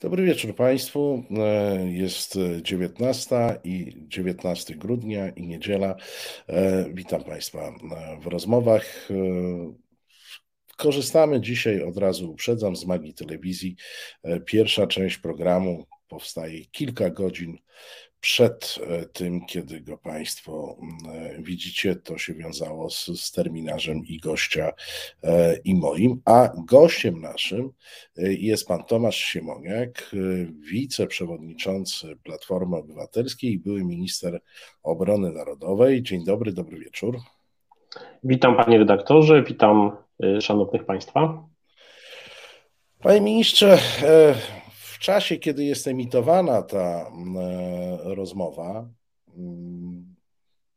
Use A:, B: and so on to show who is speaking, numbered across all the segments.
A: Dobry wieczór Państwu. E, jest 19 i 19 grudnia i niedziela. E, witam Państwa e, w rozmowach. Korzystamy dzisiaj, od razu uprzedzam, z magii telewizji. Pierwsza część programu powstaje kilka godzin przed e, tym, kiedy go Państwo e, widzicie, to się wiązało z, z terminarzem i gościa e, i moim, a gościem naszym jest pan Tomasz Siemoniak, wiceprzewodniczący Platformy Obywatelskiej i były minister obrony narodowej. Dzień dobry, dobry wieczór.
B: Witam panie redaktorze, witam szanownych państwa.
A: Panie ministrze, w czasie, kiedy jest emitowana ta mm, e, rozmowa, mm,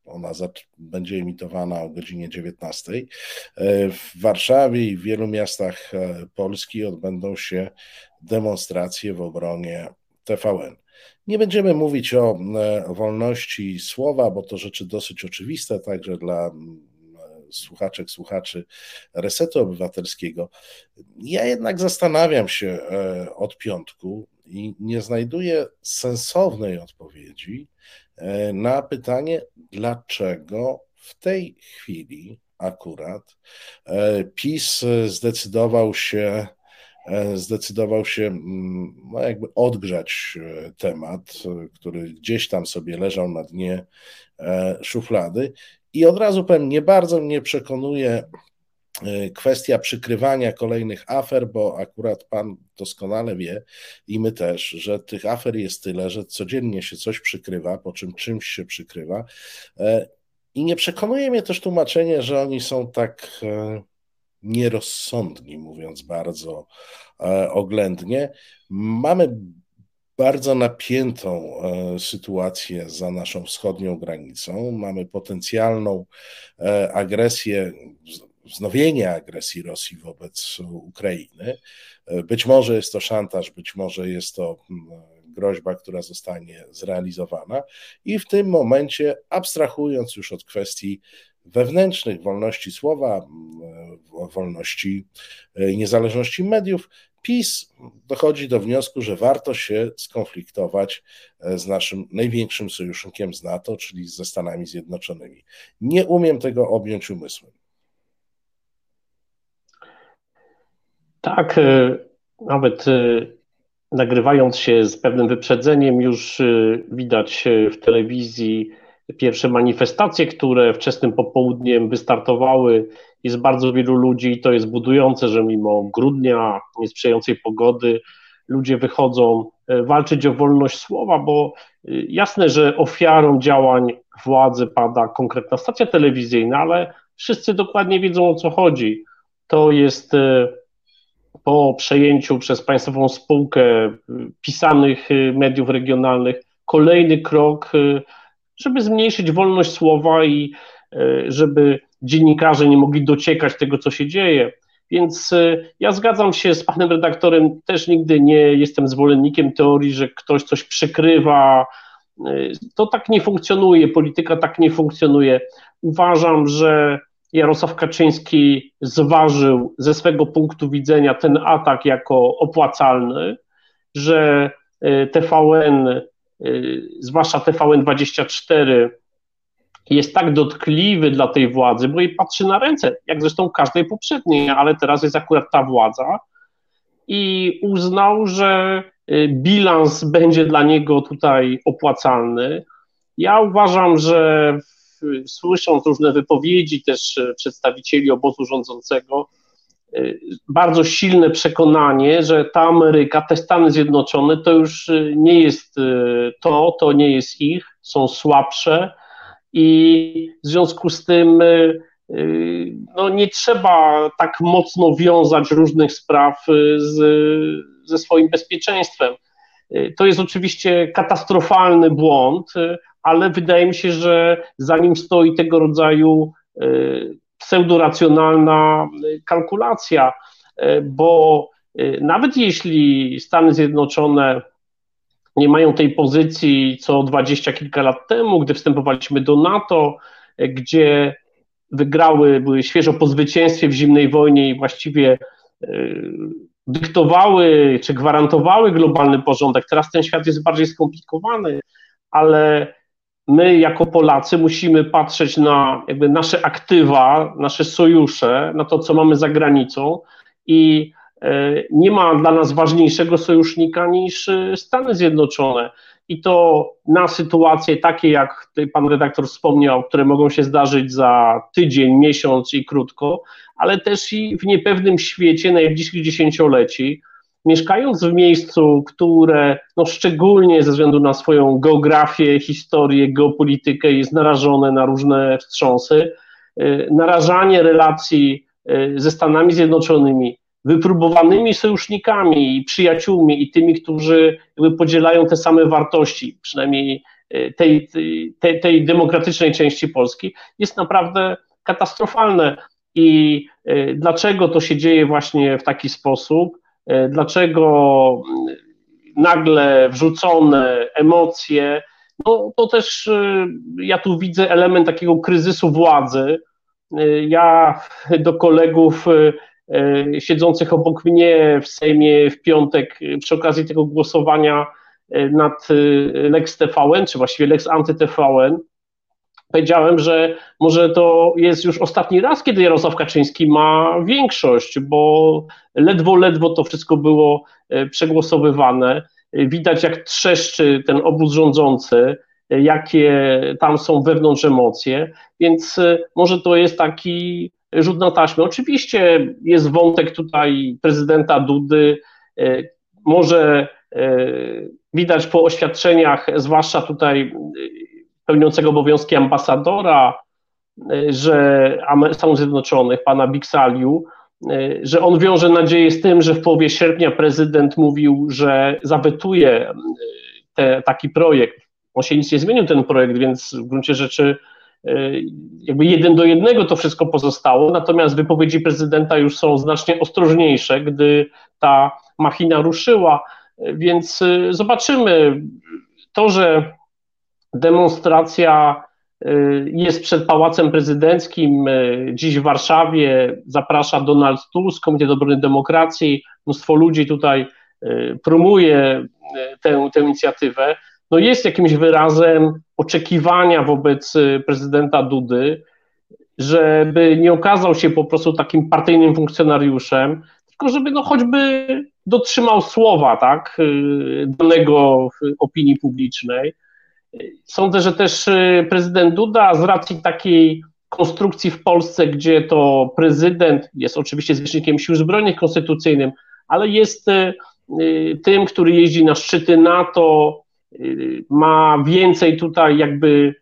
A: ona będzie emitowana o godzinie 19. E, w Warszawie i w wielu miastach e, Polski odbędą się demonstracje w obronie TVN. Nie będziemy mówić o wolności słowa, bo to rzeczy dosyć oczywiste także dla mm, słuchaczek, słuchaczy Resetu Obywatelskiego. Ja jednak zastanawiam się e, od piątku i nie znajduję sensownej odpowiedzi e, na pytanie, dlaczego w tej chwili akurat e, PiS zdecydował się zdecydował się mm, no jakby odgrzać temat, który gdzieś tam sobie leżał na dnie szuflady i od razu powiem, nie bardzo mnie przekonuje e, kwestia przykrywania kolejnych afer, bo akurat pan doskonale wie i my też, że tych afer jest tyle, że codziennie się coś przykrywa, po czym czymś się przykrywa. E, I nie przekonuje mnie też tłumaczenie, że oni są tak e, nierozsądni, mówiąc bardzo oględnie. Mamy bardzo napiętą e, sytuację za naszą wschodnią granicą. Mamy potencjalną e, agresję, wznowienie agresji Rosji wobec Ukrainy. E, być może jest to szantaż, być może jest to groźba, która zostanie zrealizowana. I w tym momencie, abstrahując już od kwestii wewnętrznych wolności słowa, wolności i niezależności mediów, PiS dochodzi do wniosku, że warto się skonfliktować e, z naszym największym sojusznikiem z NATO, czyli ze Stanami Zjednoczonymi. Nie umiem tego objąć umysłem.
B: Tak, e, nawet e, nagrywając się z pewnym wyprzedzeniem, już widać w telewizji pierwsze manifestacje, które wczesnym popołudniem wystartowały. Jest bardzo wielu ludzi i to jest budujące, że mimo grudnia, niesprzyjającej pogody, ludzie wychodzą e, walczyć o wolność słowa, bo e, jasne, że ofiarą działań władzy pada konkretna stacja telewizyjna, ale wszyscy dokładnie wiedzą o co chodzi. To jest e, po przejęciu przez państwową spółkę pisanych mediów regionalnych kolejny krok żeby zmniejszyć wolność słowa i żeby dziennikarze nie mogli dociekać tego, co się dzieje. Więc e, ja zgadzam się z panem redaktorem, też nigdy nie jestem zwolennikiem teorii, że ktoś coś przykrywa. E, to tak nie funkcjonuje, polityka tak nie funkcjonuje. Uważam, że Jarosław Kaczyński zważył ze swego punktu widzenia ten atak jako opłacalny, że TVN Y, zwłaszcza TVN24, jest tak dotkliwy dla tej władzy, bo jej patrzy na ręce, jak zresztą każdej poprzedniej, ale teraz jest akurat ta władza i uznał, że y, bilans będzie dla niego tutaj opłacalny. Ja uważam, że słysząc różne wypowiedzi też y, przedstawicieli obozu rządzącego, Y, bardzo silne przekonanie, że ta Ameryka, te Stany Zjednoczone to już nie jest to, to nie jest ich, są słabsze i w związku z tym no, nie trzeba tak mocno wiązać różnych spraw z, ze swoim bezpieczeństwem. To jest oczywiście katastrofalny błąd, ale wydaje mi się, że za nim stoi tego rodzaju pseudoracjonalna y, kalkulacja, y, bo y, nawet jeśli Stany Zjednoczone nie mają tej pozycji co dwadzieścia kilka lat temu, gdy wstępowaliśmy do NATO, gdzie wygrały, były świeżo po zwycięstwie w zimnej wojnie i właściwie dyktowały czy gwarantowały globalny porządek. Teraz ten świat jest bardziej skomplikowany, ale my jako Polacy musimy patrzeć na jakby nasze aktywa, nasze sojusze, na to, co mamy za granicą i e, nie ma dla nas ważniejszego sojusznika niż e, Stany Zjednoczone. I to na sytuacje takie, jak pan redaktor wspomniał, które mogą się zdarzyć za tydzień, miesiąc i krótko, ale też i w niepewnym świecie najbliższych dziesięcioleci, mieszkając w miejscu, które no szczególnie ze względu na swoją geografię, historię, geopolitykę jest narażone na różne wstrząsy, y, narażanie relacji ze Stanami Zjednoczonymi, wypróbowanymi sojusznikami i przyjaciółmi i tymi, którzy podzielają te same wartości, przynajmniej y, tej, tej, tej demokratycznej części Polski, jest naprawdę katastrofalne. I dlaczego to się dzieje właśnie w taki sposób? E, dlaczego nagle wrzucone emocje, no to też e, ja tu widzę element takiego kryzysu władzy. E, ja do kolegów siedzących obok mnie w Sejmie w piątek przy okazji tego głosowania nad Lex TVN, czy właściwie Lex Anty-TVN, powiedziałem, że może to jest już ostatni raz, kiedy Jarosław Kaczyński ma większość, bo ledwo, ledwo to wszystko było e, przegłosowywane. Widać, jak trzeszczy ten obóz rządzący, jakie tam są wewnątrz emocje, więc e, może to jest taki rzut na taśmę. Oczywiście jest wątek tutaj prezydenta Dudy, e, może widać po oświadczeniach, zwłaszcza tutaj pełniącego obowiązki ambasadora, e, że Stanów Zjednoczonych, pana Bixaliu, e, że on wiąże nadzieję z tym, że w połowie sierpnia prezydent mówił, że zawetuje e, te, taki projekt. On się nic nie zmienił, ten projekt, więc w gruncie rzeczy jakby jeden do jednego to wszystko pozostało, natomiast wypowiedzi prezydenta już są znacznie ostrożniejsze, gdy ta machina ruszyła, więc zobaczymy. To, że Demonstracja jest przed Pałacem Prezydenckim dziś w Warszawie. Zaprasza Donald Tusk, Komitet Obrony Demokracji. Mnóstwo ludzi tutaj promuje tę, tę inicjatywę. No jest jakimś wyrazem oczekiwania wobec prezydenta Dudy, żeby nie okazał się po prostu takim partyjnym funkcjonariuszem, tylko żeby no choćby dotrzymał słowa, tak, danego opinii publicznej. Sądzę, że też y, prezydent Duda z racji takiej konstrukcji w Polsce, gdzie to prezydent jest oczywiście zwierzchnikiem sił zbrojnych konstytucyjnym, ale jest y, y, tym, który jeździ na szczyty NATO, ma więcej tutaj jakby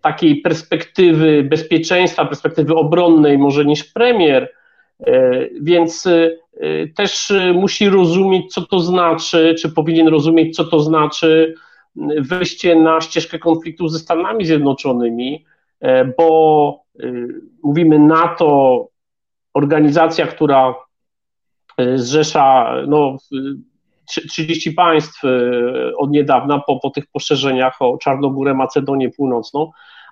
B: takiej perspektywy bezpieczeństwa, perspektywy obronnej może niż premier, więc też musi rozumieć, co to znaczy, czy powinien rozumieć, co to znaczy wyjście na ścieżkę konfliktu ze Stanami Zjednoczonymi, bo mówimy NATO, organizacja, która zrzesza no, 30 państw od niedawna po, po tych poszerzeniach o Czarnogórę, Macedonię Północną,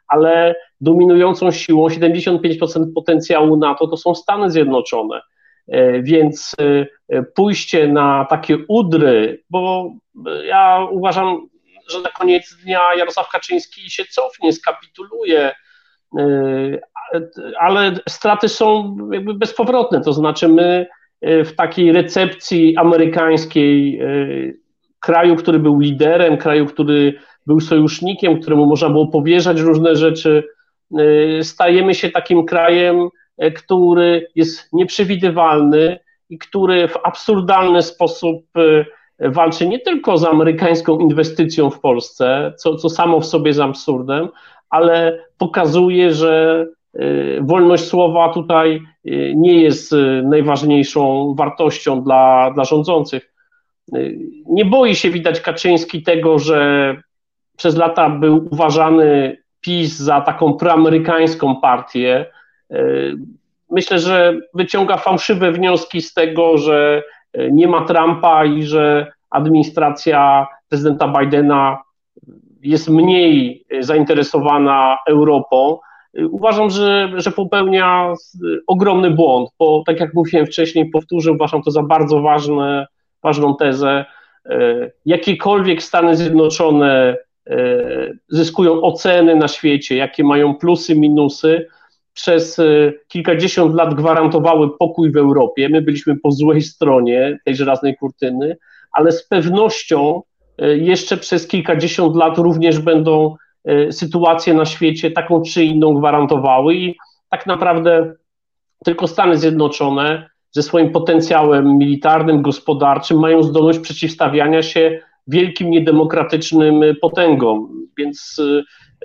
B: ale dominującą siłą 75% potencjału NATO to są Stany Zjednoczone. Więc pójście na takie udry, bo ja uważam, że na koniec dnia Jarosław Kaczyński się cofnie, skapituluje, y, ale straty są jakby bezpowrotne, to znaczy my y, w takiej recepcji amerykańskiej y, kraju, który był liderem, kraju, który był sojusznikiem, któremu można było powierzać różne rzeczy, stajemy się takim krajem, który jest nieprzewidywalny i który w absurdalny sposób walczy nie tylko z amerykańską inwestycją w Polsce, co, co samo w sobie jest absurdem, ale pokazuje, że y, wolność słowa tutaj y, nie jest y, najważniejszą wartością dla, dla rządzących. Nie boi się widać Kaczyński tego, że przez lata był uważany PiS za taką proamerykańską partię. Myślę, że wyciąga fałszywe wnioski z tego, że nie ma Trumpa i że administracja prezydenta Bidena jest mniej zainteresowana Europą, uważam, że, że popełnia ogromny błąd, bo tak jak mówiłem wcześniej, powtórzę, uważam to za bardzo ważne, ważną tezę. Jakiekolwiek Stany Zjednoczone zyskują oceny na świecie, jakie mają plusy, minusy, przez kilkadziesiąt lat gwarantowały pokój w Europie. My byliśmy po złej stronie tej żelaznej kurtyny, ale z pewnością jeszcze przez kilkadziesiąt lat również będą e, sytuacje na świecie taką czy inną gwarantowały i tak naprawdę tylko Stany Zjednoczone ze swoim potencjałem militarnym, gospodarczym mają zdolność przeciwstawiania się wielkim niedemokratycznym potęgom. Więc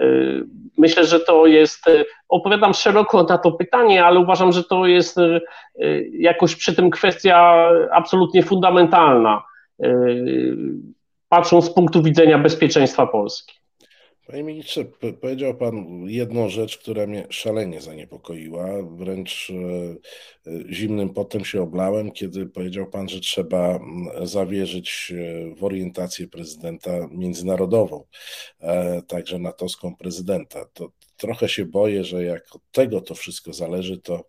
B: Y, myślę, że to jest, y, opowiadam szeroko na to pytanie, ale uważam, że to jest y, jakoś przy tym kwestia absolutnie fundamentalna, patrząc z punktu widzenia bezpieczeństwa Polski.
A: Panie ministrze, powiedział Pan jedną rzecz, która mnie szalenie zaniepokoiła. Wręcz e, e, zimnym potem się oblałem, kiedy powiedział Pan, że trzeba zawierzyć e, w orientację prezydenta międzynarodową, także natowską prezydenta. To trochę się boję, że jak od tego to wszystko zależy, to,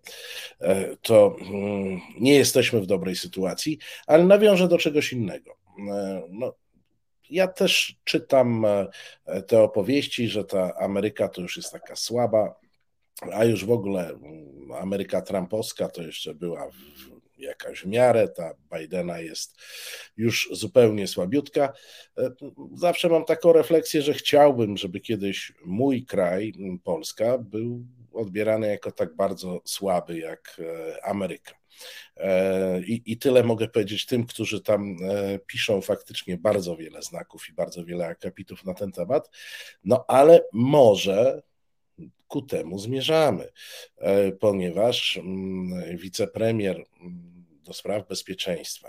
A: to mm, nie jesteśmy w dobrej sytuacji, ale nawiążę do czegoś innego. No, ja też czytam e, te opowieści, że ta Ameryka to już jest taka słaba, a już w ogóle mm, Ameryka Trumpowska to jeszcze była jakaś w miarę, ta Bidena jest już zupełnie słabiutka. E, zawsze mam taką refleksję, że chciałbym, żeby kiedyś mój kraj, Polska, był odbierany jako tak bardzo słaby jak e, Ameryka. E, I, I tyle mogę powiedzieć tym, którzy tam e, piszą faktycznie bardzo wiele znaków i bardzo wiele akapitów na ten temat. No ale może ku temu zmierzamy, e, ponieważ mm, wicepremier mm, do spraw bezpieczeństwa,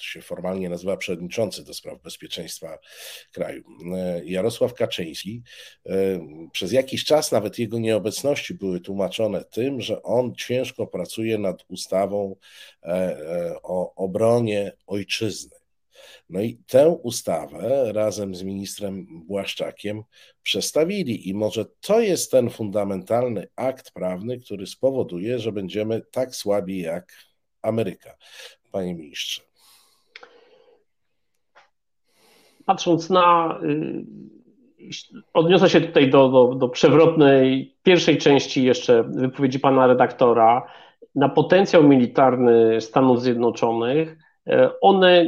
A: się formalnie nazywa przewodniczący do spraw bezpieczeństwa kraju, e, Jarosław Kaczyński. E, przez jakiś czas nawet jego nieobecności były tłumaczone tym, że on ciężko pracuje nad ustawą e, o obronie ojczyzny. No i tę ustawę razem z ministrem Błaszczakiem przestawili, i może to jest ten fundamentalny akt prawny, który spowoduje, że będziemy tak słabi jak Ameryka. Panie ministrze.
B: Patrząc na. Y, odniosę się tutaj do, do, do przewrotnej pierwszej części jeszcze wypowiedzi pana redaktora na potencjał militarny Stanów Zjednoczonych. E, one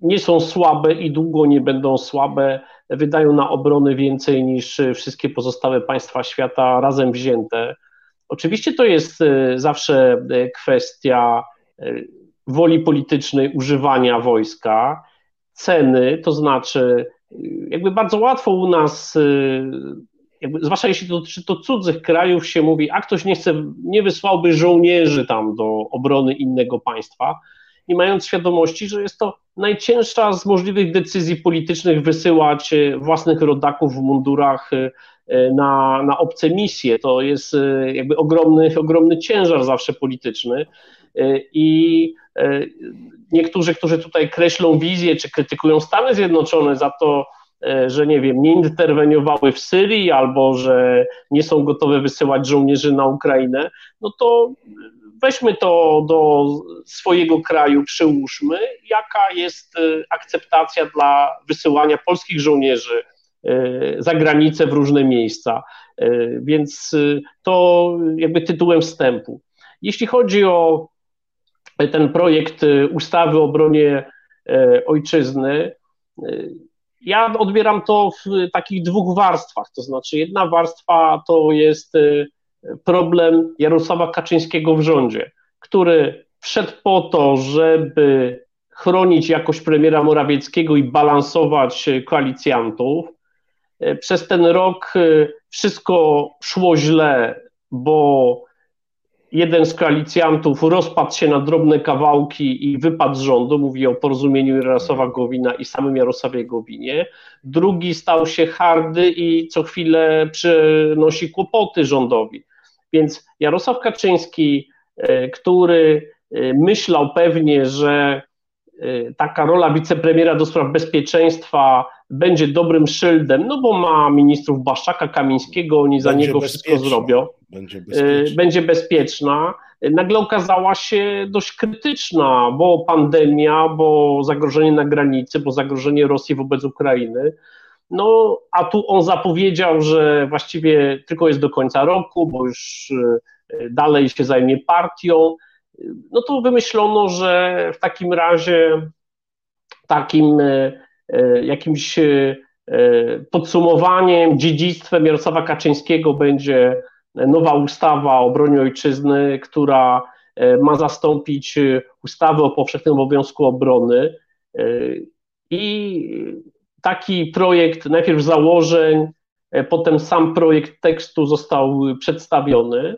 B: nie są słabe i długo nie będą słabe. Wydają na obronę więcej niż wszystkie pozostałe państwa świata razem wzięte. Oczywiście to jest e, zawsze e, kwestia woli politycznej używania wojska ceny, to znaczy jakby bardzo łatwo u nas, y, jakby, zwłaszcza jeśli to dotyczy to cudzych krajów, się mówi, a ktoś nie chce, nie wysłałby żołnierzy tam do obrony innego państwa, nie mając świadomości, że jest to najcięższa z możliwych decyzji politycznych wysyłać y, własnych rodaków w mundurach y, na, na obce misje. To jest jakby ogromny, ogromny ciężar zawsze polityczny i niektórzy, którzy tutaj kreślą wizję, czy krytykują Stany Zjednoczone za to, e, że nie wiem, nie interweniowały w Syrii albo że nie są gotowe wysyłać żołnierzy na Ukrainę, no to weźmy to do swojego kraju, przyłóżmy, jaka jest e, akceptacja dla wysyłania polskich żołnierzy e, za granicę w różne miejsca. Więc to jakby tytułem wstępu. Jeśli chodzi o ten projekt y, ustawy o obronie e, ojczyzny, y, ja odbieram to w takich dwóch warstwach. To znaczy, jedna warstwa to jest y, problem Jarosława Kaczyńskiego w rządzie, który wszedł po to, żeby chronić jakość premiera Morawieckiego i balansować koalicjantów. E, przez ten rok wszystko szło źle, bo jeden z koalicjantów rozpadł się na drobne kawałki i wypadł z rządu, mówi o porozumieniu Jarosława Gowina i samym Jarosławie Gowinie. Drugi stał się hardy i co chwilę przynosi kłopoty rządowi. Więc Jarosław Kaczyński, e, który e, myślał pewnie, że e, taka rola wicepremiera do spraw bezpieczeństwa będzie dobrym szyldem, no bo ma ministrów Baszczaka, Kamińskiego, oni za niego wszystko zrobią
A: będzie bezpieczna.
B: będzie bezpieczna, nagle okazała się dość krytyczna, bo pandemia, bo zagrożenie na granicy, bo zagrożenie Rosji wobec Ukrainy. No, a tu on zapowiedział, że właściwie tylko jest do końca roku, bo już dalej się zajmie partią. No to wymyślono, że w takim razie takim jakimś podsumowaniem, dziedzictwem Jarosława Kaczyńskiego będzie nowa ustawa o obronie ojczyzny, która e, ma zastąpić e, ustawę o powszechnym obowiązku obrony. E, I taki projekt, najpierw założeń, potem sam projekt tekstu został przedstawiony.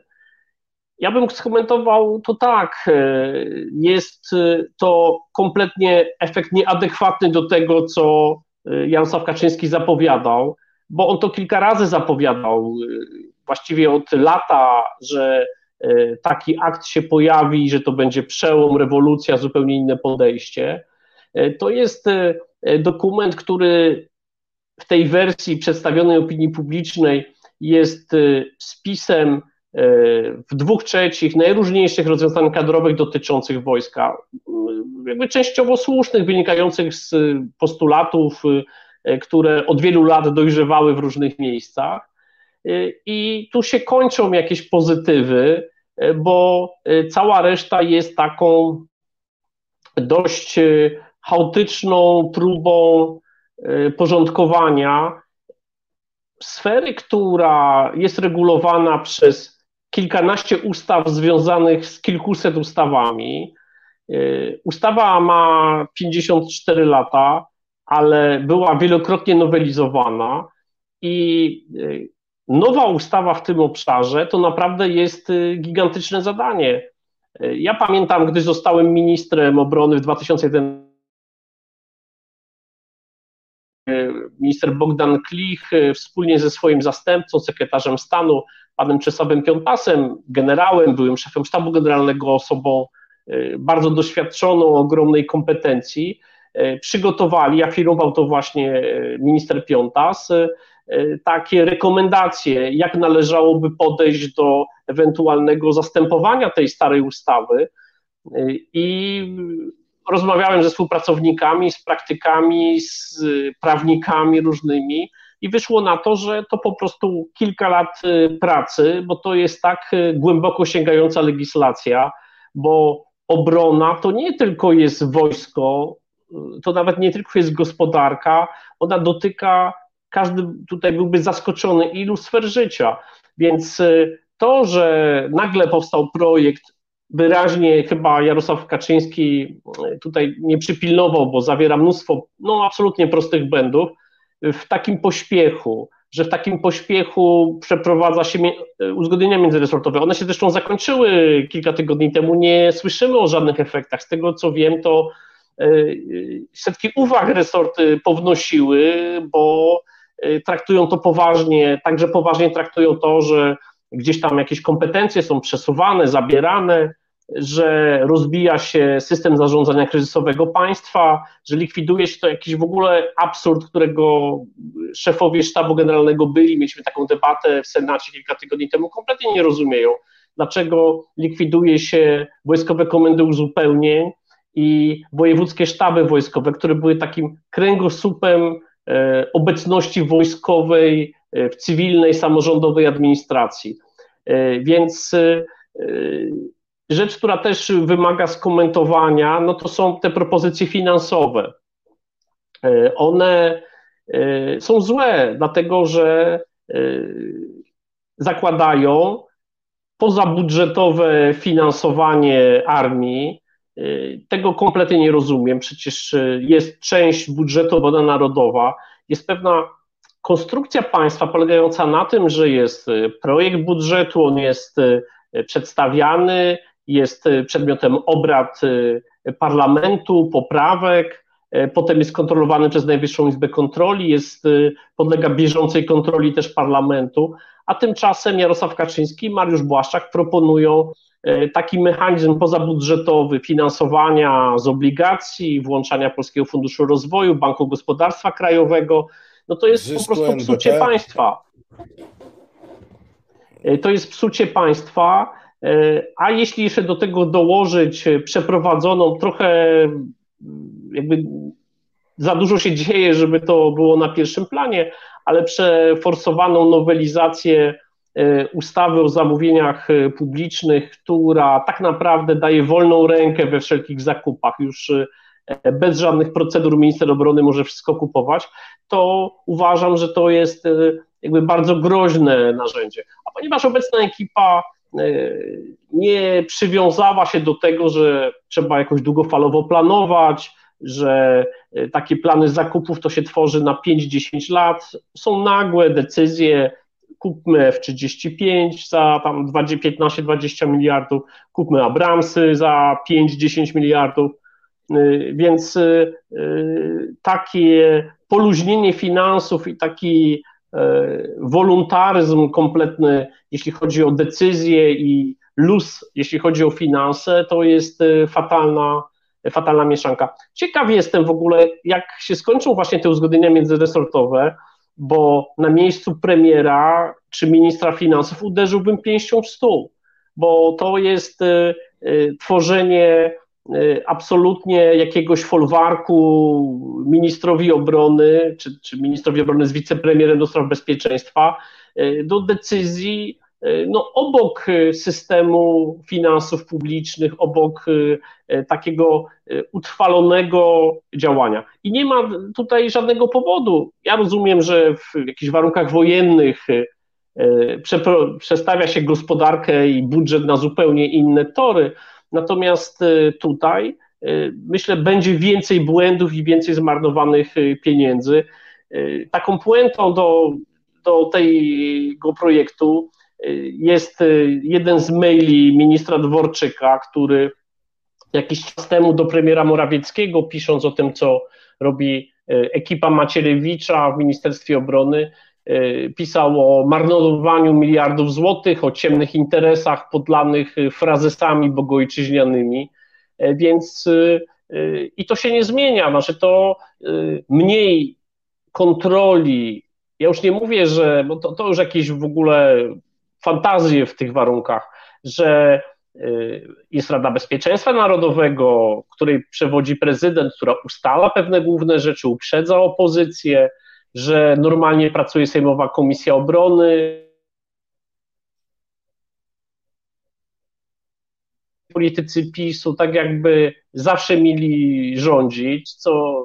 B: Ja bym skomentował to tak. Jest to kompletnie efekt nieadekwatny do tego, co Jarosław Kaczyński zapowiadał, bo on to kilka razy zapowiadał właściwie od lata, że e, taki akt się pojawi, że to będzie przełom, rewolucja, zupełnie inne podejście. E, to jest e, dokument, który w tej wersji przedstawionej opinii publicznej jest spisem w dwóch trzecich najróżniejszych rozwiązań kadrowych dotyczących wojska, jakby częściowo słusznych, wynikających z postulatów, które od wielu lat dojrzewały w różnych miejscach. Y, I tu się kończą jakieś pozytywy, y, bo y, cała reszta jest taką dość chaotyczną próbą porządkowania sfery, która jest regulowana przez kilkanaście ustaw związanych z kilkuset ustawami. Ustawa ma 54 lata, ale była wielokrotnie nowelizowana i nowa ustawa w tym obszarze to naprawdę jest y, gigantyczne zadanie. Y, ja pamiętam, gdy zostałem ministrem obrony w 2001 y, minister Bogdan Klich wspólnie ze swoim zastępcą, sekretarzem stanu, panem Czesławem Piątasem, generałem, byłym szefem sztabu generalnego, osobą bardzo doświadczoną, ogromnej kompetencji, przygotowali, afirmował to właśnie minister Piątas, takie rekomendacje, jak należałoby podejść do ewentualnego zastępowania tej starej ustawy. E, I rozmawiałem ze współpracownikami, z praktykami, z prawnikami różnymi. I wyszło na to, że to po prostu kilka lat e, pracy, bo to jest tak głęboko sięgająca legislacja, bo obrona to nie tylko jest wojsko, to nawet nie tylko jest gospodarka, ona dotyka każdy tutaj byłby zaskoczony ilu sfer życia. Więc y, to, że nagle powstał projekt, wyraźnie chyba Jarosław Kaczyński y, tutaj nie przypilnował, bo zawiera mnóstwo no absolutnie prostych błędów, w takim pośpiechu, że w takim pośpiechu przeprowadza się uzgodnienia międzyresortowe. One się zresztą zakończyły kilka tygodni temu, nie słyszymy o żadnych efektach. Z tego co wiem, to y, setki uwag resorty pownosiły, bo Y, traktują to poważnie, także poważnie traktują to, że gdzieś tam jakieś kompetencje są przesuwane, zabierane, że rozbija się system zarządzania kryzysowego państwa, że likwiduje się to jakiś w ogóle absurd, którego szefowie sztabu generalnego byli, mieliśmy taką debatę w Senacie kilka tygodni temu, kompletnie nie rozumieją, dlaczego likwiduje się wojskowe komendy uzupełnień i wojewódzkie sztaby wojskowe, które były takim kręgosłupem obecności wojskowej e, w cywilnej, samorządowej administracji. E, więc rzecz, która też wymaga skomentowania, no to są te propozycje finansowe. One są złe, dlatego że zakładają pozabudżetowe finansowanie armii, tego kompletnie nie rozumiem. Przecież y, jest część budżetu obrona narodowa, jest pewna konstrukcja państwa polegająca na tym, że jest y, projekt budżetu, on jest przedstawiany, jest przedmiotem obrad parlamentu, poprawek, potem jest kontrolowany przez Najwyższą Izbę Kontroli, jest, podlega bieżącej kontroli też parlamentu, a tymczasem Jarosław Kaczyński i Mariusz Błaszczak proponują E, taki mechanizm pozabudżetowy finansowania z obligacji, włączania Polskiego Funduszu Rozwoju, Banku Gospodarstwa Krajowego, no to jest Zysku po prostu psucie NBP. państwa. to jest psucie państwa, a jeśli jeszcze do tego dołożyć przeprowadzoną trochę jakby za dużo się dzieje, żeby to było na pierwszym planie, ale przeforsowaną nowelizację e, ustawy o zamówieniach e, publicznych, która tak naprawdę daje wolną rękę we wszelkich zakupach, już e, bez żadnych procedur minister obrony może wszystko kupować, to uważam, że to jest jakby bardzo groźne narzędzie. A ponieważ obecna ekipa nie przywiązała się do tego, że trzeba jakoś długofalowo planować, że e, takie plany zakupów to się tworzy na 5-10 lat, są nagłe decyzje, kupmy F-35 za tam 15-20 miliardów, kupmy Abramsy za 5-10 miliardów, e, więc e, takie poluźnienie finansów i taki wolontaryzm kompletny, jeśli chodzi o decyzje i luz, jeśli chodzi o finanse, to jest fatalna fatalna mieszanka. Ciekaw jestem w ogóle, jak się skończą właśnie te uzgodnienia międzyresortowe, bo na miejscu premiera czy ministra finansów uderzyłbym pięścią w stół, bo to jest y, y, tworzenie y, absolutnie jakiegoś folwarku ministrowi obrony, czy, czy ministrowi obrony z wicepremierem do spraw bezpieczeństwa, do decyzji no, obok e, systemu finansów publicznych, obok e, takiego utrwalonego działania. I nie ma tutaj żadnego powodu. Ja rozumiem, że w jakichś warunkach wojennych przestawia się gospodarkę i budżet na zupełnie inne tory, natomiast tutaj myślę, będzie więcej błędów i więcej zmarnowanych pieniędzy. Taką puentą do, do tego projektu jest y, jeden z maili ministra Dworczyka, który jakiś czas temu do premiera Morawieckiego, pisząc o tym, co robi y, ekipa Macierewicza w Ministerstwie Obrony, y, pisał o marnowaniu miliardów złotych, o ciemnych interesach podlanych frazesami bogojczyźnianymi, więc i to się nie zmienia, znaczy to mniej kontroli, ja już nie mówię, że, to, to już jakieś w ogóle fantazję w tych warunkach, że y, jest Rada Bezpieczeństwa Narodowego, której przewodzi prezydent, która ustala pewne główne rzeczy, uprzedza opozycję, że normalnie pracuje Sejmowa Komisja Obrony. Politycy PiSu tak jakby zawsze mieli rządzić, co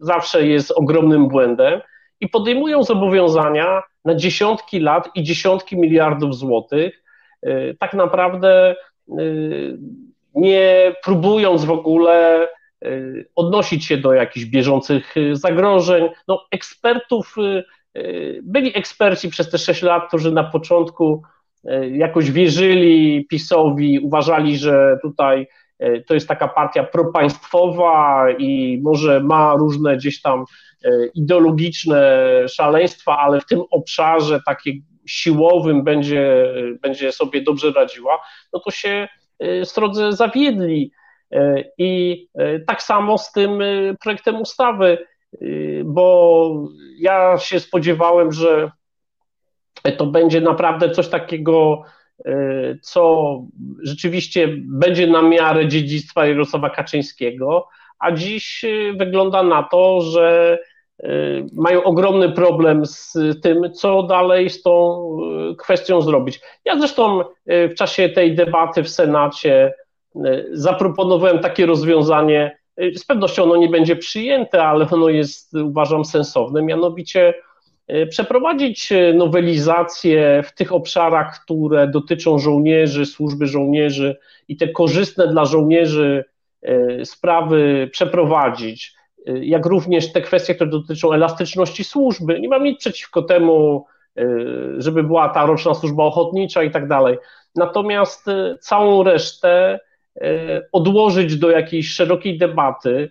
B: zawsze jest ogromnym błędem i podejmują zobowiązania na dziesiątki lat i dziesiątki miliardów złotych, y, tak naprawdę y, nie próbując w ogóle y, odnosić się do jakichś bieżących zagrożeń. No, ekspertów, byli eksperci przez te sześć lat, którzy na początku jakoś wierzyli PiSowi, uważali, że tutaj to jest taka partia propaństwowa i może ma różne gdzieś tam ideologiczne szaleństwa, ale w tym obszarze takim siłowym będzie, będzie sobie dobrze radziła, no to się e, strodze zawiedli. E, I tak samo z tym projektem ustawy, bo ja się spodziewałem, że to będzie naprawdę coś takiego, co rzeczywiście będzie na miarę dziedzictwa Jarosława Kaczyńskiego, a dziś wygląda na to, że mają ogromny problem z tym, co dalej z tą y, kwestią zrobić. Ja zresztą y, w czasie tej debaty w Senacie zaproponowałem takie rozwiązanie. Z pewnością ono nie będzie przyjęte, ale ono jest, uważam, sensowne. Mianowicie przeprowadzić nowelizację w tych obszarach, które dotyczą żołnierzy, służby żołnierzy i te korzystne dla żołnierzy sprawy przeprowadzić jak również te kwestie, które dotyczą elastyczności służby. Nie mam nic przeciwko temu, y, żeby była ta roczna służba ochotnicza i tak dalej. Natomiast y, całą resztę y, odłożyć do jakiejś szerokiej debaty,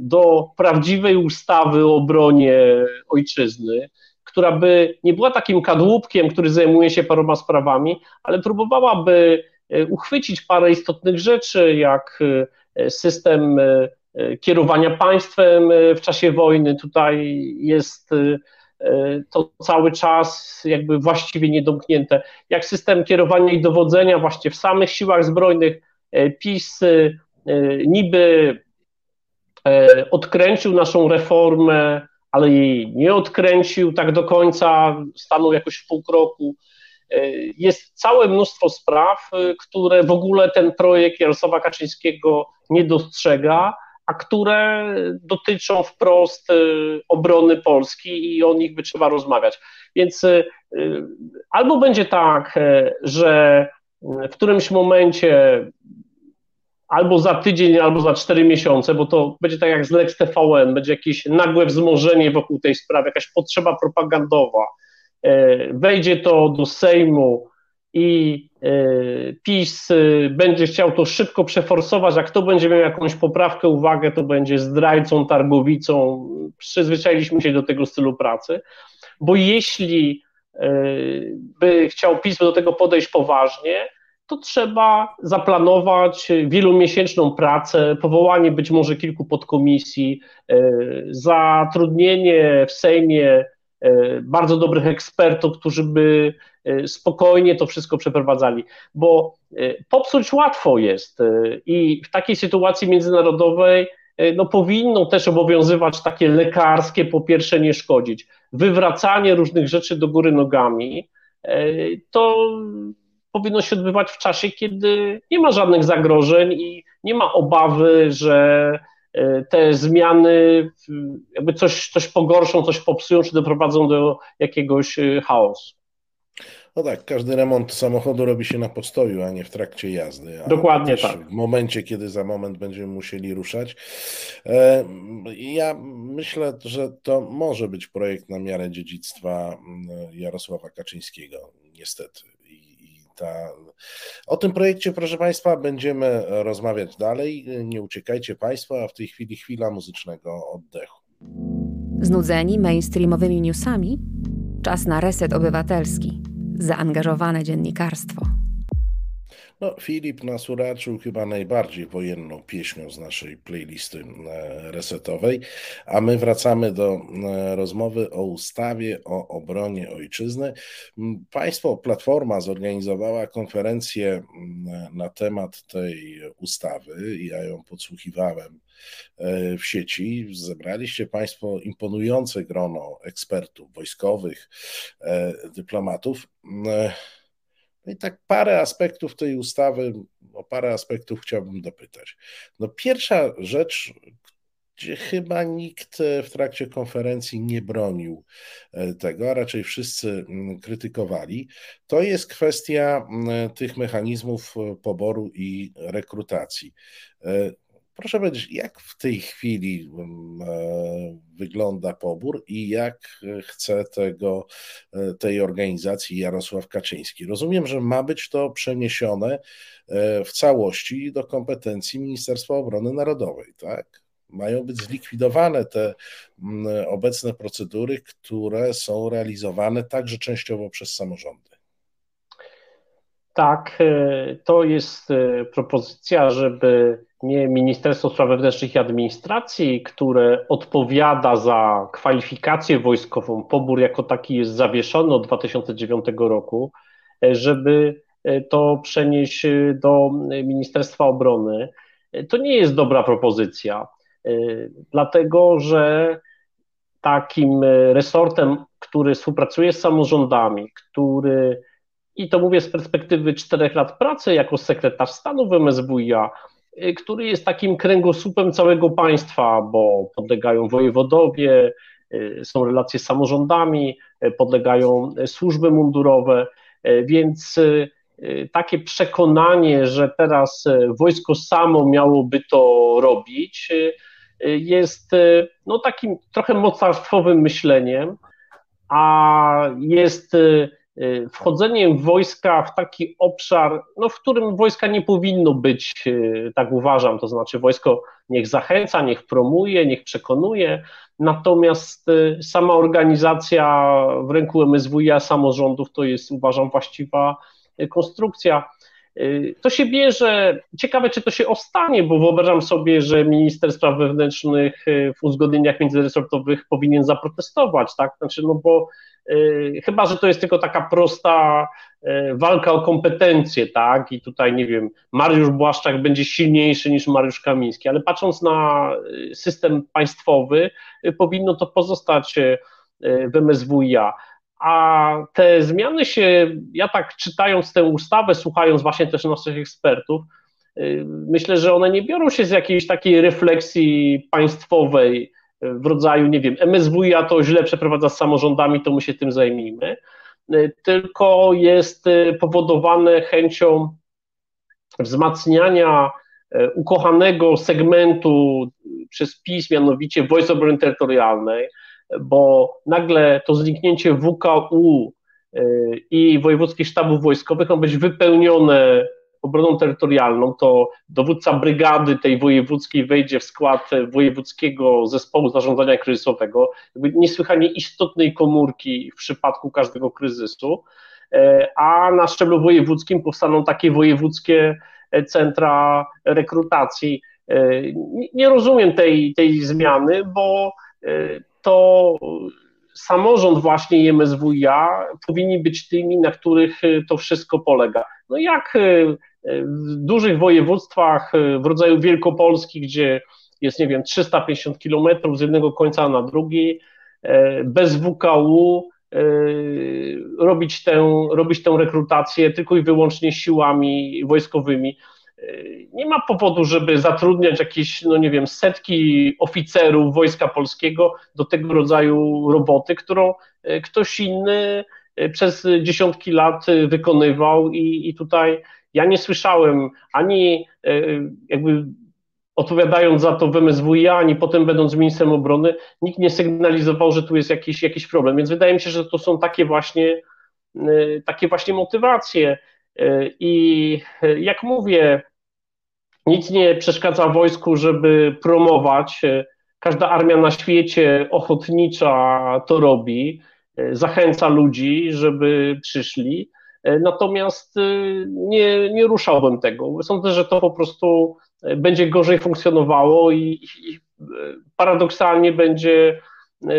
B: do prawdziwej ustawy o obronie ojczyzny, która by nie była takim kadłubkiem, który zajmuje się paroma sprawami, ale próbowałaby uchwycić parę istotnych rzeczy, jak system kierowania państwem e, w czasie wojny. Tutaj jest e, to cały czas jakby właściwie niedomknięte. Jak system kierowania i dowodzenia właśnie w samych siłach zbrojnych PiS niby odkręcił naszą reformę, ale jej nie odkręcił tak do końca, stanął jakoś w pół kroku. E, jest całe mnóstwo spraw, e, które w ogóle ten projekt Jarosława Kaczyńskiego nie dostrzega, a które dotyczą wprost e, obrony Polski i o nich by trzeba rozmawiać. Więc albo będzie tak, że w którymś momencie albo za tydzień, albo za cztery miesiące, bo to będzie tak jak z Lex TVN, będzie jakieś nagłe wzmożenie wokół tej sprawy, jakaś potrzeba propagandowa. Wejdzie to do Sejmu i e, PiS e, będzie chciał to szybko przeforsować, a kto będzie miał jakąś poprawkę, uwagę, to będzie zdrajcą, targowicą. Przyzwyczailiśmy się do tego stylu pracy, bo jeśli by chciał PiS do tego podejść poważnie, to trzeba zaplanować wielomiesięczną pracę, powołanie być może kilku podkomisji, e, zatrudnienie w Sejmie e, bardzo dobrych ekspertów, którzy by e, spokojnie to wszystko przeprowadzali, bo popsuć łatwo jest i w takiej sytuacji międzynarodowej no, powinno też obowiązywać takie lekarskie, po pierwsze nie szkodzić, wywracanie różnych rzeczy do góry nogami, to powinno się odbywać w czasie, kiedy nie ma żadnych zagrożeń i nie ma obawy, że e, te zmiany jakby coś, coś pogorszą, coś popsują, czy doprowadzą do jakiegoś e, chaosu.
A: No tak, każdy remont samochodu robi się na postoju, a nie w trakcie jazdy.
B: Dokładnie tak.
A: W momencie, kiedy za moment będziemy musieli ruszać. E, ja myślę, że to może być projekt na miarę dziedzictwa Jarosława Kaczyńskiego, niestety ta... O tym projekcie, proszę Państwa, będziemy rozmawiać dalej. Nie uciekajcie Państwo, a w tej chwili chwila muzycznego oddechu.
C: Znudzeni mainstreamowymi newsami? Czas na reset obywatelski. Zaangażowane dziennikarstwo.
A: No, Filip nas uraczył chyba najbardziej wojenną pieśnią z naszej playlisty e, resetowej, a my wracamy do e, rozmowy o ustawie o obronie ojczyzny. Państwo, Platforma zorganizowała konferencję na temat tej ustawy. Ja ją podsłuchiwałem e, w sieci. Zebraliście Państwo imponujące grono ekspertów wojskowych, dyplomatów. No i tak parę aspektów tej ustawy, o parę aspektów chciałbym dopytać. No pierwsza rzecz, gdzie chyba nikt w trakcie konferencji nie bronił e, tego, a raczej wszyscy mm, krytykowali, to jest kwestia mm, tych mechanizmów e, poboru i rekrutacji. Proszę powiedzieć, jak w tej chwili e, wygląda pobór i jak chce tego, e, tej organizacji Jarosław Kaczyński? Rozumiem, że ma być to przeniesione e, w całości do kompetencji Ministerstwa Obrony Narodowej, tak? Mają być zlikwidowane te obecne procedury, które są realizowane także częściowo przez samorządy.
B: Tak, to jest propozycja, żeby nie Ministerstwo Spraw Wewnętrznych i Administracji, które odpowiada za kwalifikację wojskową, pobór jako taki jest zawieszony od 2009 roku, e, żeby e, to przenieść e, do Ministerstwa Obrony. To nie jest dobra propozycja, dlatego że takim resortem, który współpracuje z samorządami, który, i to mówię z perspektywy czterech lat pracy jako sekretarz stanu w MSWiA, który jest takim kręgosłupem całego państwa, bo podlegają wojewodowie, y, są relacje z samorządami, y, podlegają służby mundurowe, więc takie przekonanie, że teraz wojsko samo miałoby to robić, jest no, takim trochę mocarstwowym myśleniem, a jest Y, wchodzeniem wojska w taki obszar, no, w którym wojska nie powinno być, y, tak uważam, to znaczy wojsko niech zachęca, niech promuje, niech przekonuje, natomiast y, sama organizacja w ręku MSWiA samorządów to jest, uważam, właściwa konstrukcja. To się bierze, ciekawe czy to się ostanie, bo wyobrażam sobie, że minister spraw wewnętrznych w uzgodnieniach międzyresortowych powinien zaprotestować, tak? Znaczy, no bo chyba, że to jest tylko taka prosta walka o kompetencje, tak? I tutaj, nie wiem, Mariusz Błaszczak będzie silniejszy niż Mariusz Kamiński, ale patrząc na system państwowy, powinno to pozostać w MSWiA. A te zmiany się, ja tak czytając tę ustawę, słuchając właśnie też naszych ekspertów, y, myślę, że one nie biorą się z jakiejś takiej refleksji państwowej y, w rodzaju, nie wiem, MSWiA to źle przeprowadza z samorządami, to my się tym zajmijmy, y, tylko jest powodowane chęcią wzmacniania ukochanego segmentu przez PiS, mianowicie Voice Obrony Terytorialnej, bo nagle to zniknięcie WKU y, i wojewódzkich sztabów wojskowych ma być wypełnione obroną terytorialną, to dowódca brygady tej wojewódzkiej wejdzie w skład wojewódzkiego zespołu zarządzania kryzysowego, niesłychanie istotnej komórki w przypadku każdego kryzysu, e, a na szczeblu wojewódzkim powstaną takie wojewódzkie centra rekrutacji. E, nie rozumiem tej, tej zmiany, bo e, to samorząd właśnie MSWiA powinni być tymi, na których y, to wszystko polega. No jak y, w dużych województwach y, w rodzaju Wielkopolski, gdzie jest, nie wiem, 350 kilometrów z jednego końca na drugi, bez WKU, robić tę, robić tę rekrutację tylko i wyłącznie siłami wojskowymi nie ma powodu, żeby zatrudniać jakieś, no nie wiem, setki oficerów Wojska Polskiego do tego rodzaju roboty, którą e, ktoś inny e, przez dziesiątki lat wykonywał i, i tutaj ja nie słyszałem ani e, jakby odpowiadając za to w MSWiA, ani potem będąc ministrem obrony, nikt nie sygnalizował, że tu jest jakiś, jakiś problem. Więc wydaje mi się, że to są takie właśnie, takie właśnie motywacje. I jak mówię, nic nie przeszkadza wojsku, żeby promować. Każda armia na świecie ochotnicza to robi, zachęca ludzi, żeby przyszli. Natomiast nie, nie ruszałbym tego. Sądzę, że to po prostu będzie gorzej funkcjonowało i, i paradoksalnie będzie,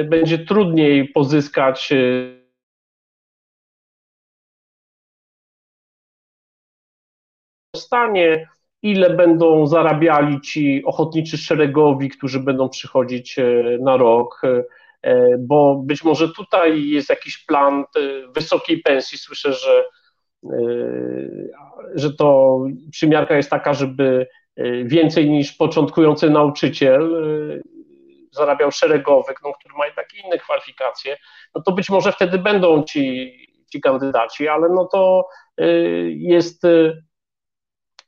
B: będzie trudniej pozyskać stanie ile będą zarabiali ci ochotniczy szeregowi, którzy będą przychodzić e, na rok, e, bo być może tutaj jest jakiś plan wysokiej pensji. Słyszę, że, e, że to przymiarka jest taka, żeby więcej niż początkujący nauczyciel zarabiał szeregowy, no, który ma takie inne kwalifikacje, no to być może wtedy będą ci, ci kandydaci, ale no to jest